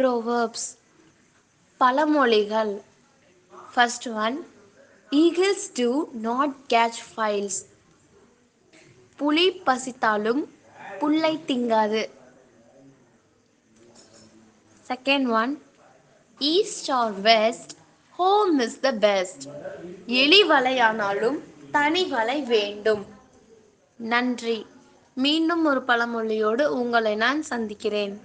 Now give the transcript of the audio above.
Proverbs பழமொழிகள். First one eagles do not catch flies புலி பசித்தாலும் புல்லை திங்காது. Second one east or west home is the best எலி வலையானாலும் தனி வலை வேண்டும். நன்றி. மீண்டும் ஒரு பழமொழியோடு உங்களை நான் சந்திக்கிறேன்.